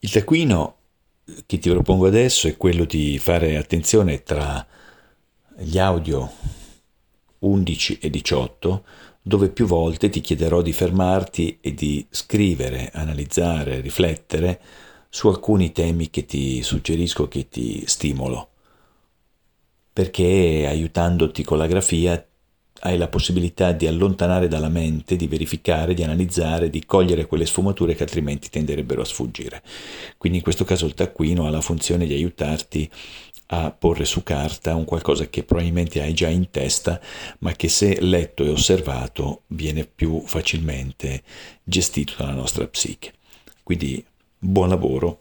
Il taccuino che ti propongo adesso è quello di fare attenzione tra gli audio 11 e 18 dove più volte ti chiederò di fermarti e di scrivere, analizzare, riflettere su alcuni temi che ti suggerisco, che ti stimolo, perché aiutandoti con la grafia hai la possibilità di allontanare dalla mente, di verificare, di analizzare, di cogliere quelle sfumature che altrimenti tenderebbero a sfuggire. Quindi in questo caso il taccuino ha la funzione di aiutarti a porre su carta un qualcosa che probabilmente hai già in testa, ma che se letto e osservato viene più facilmente gestito dalla nostra psiche. Quindi buon lavoro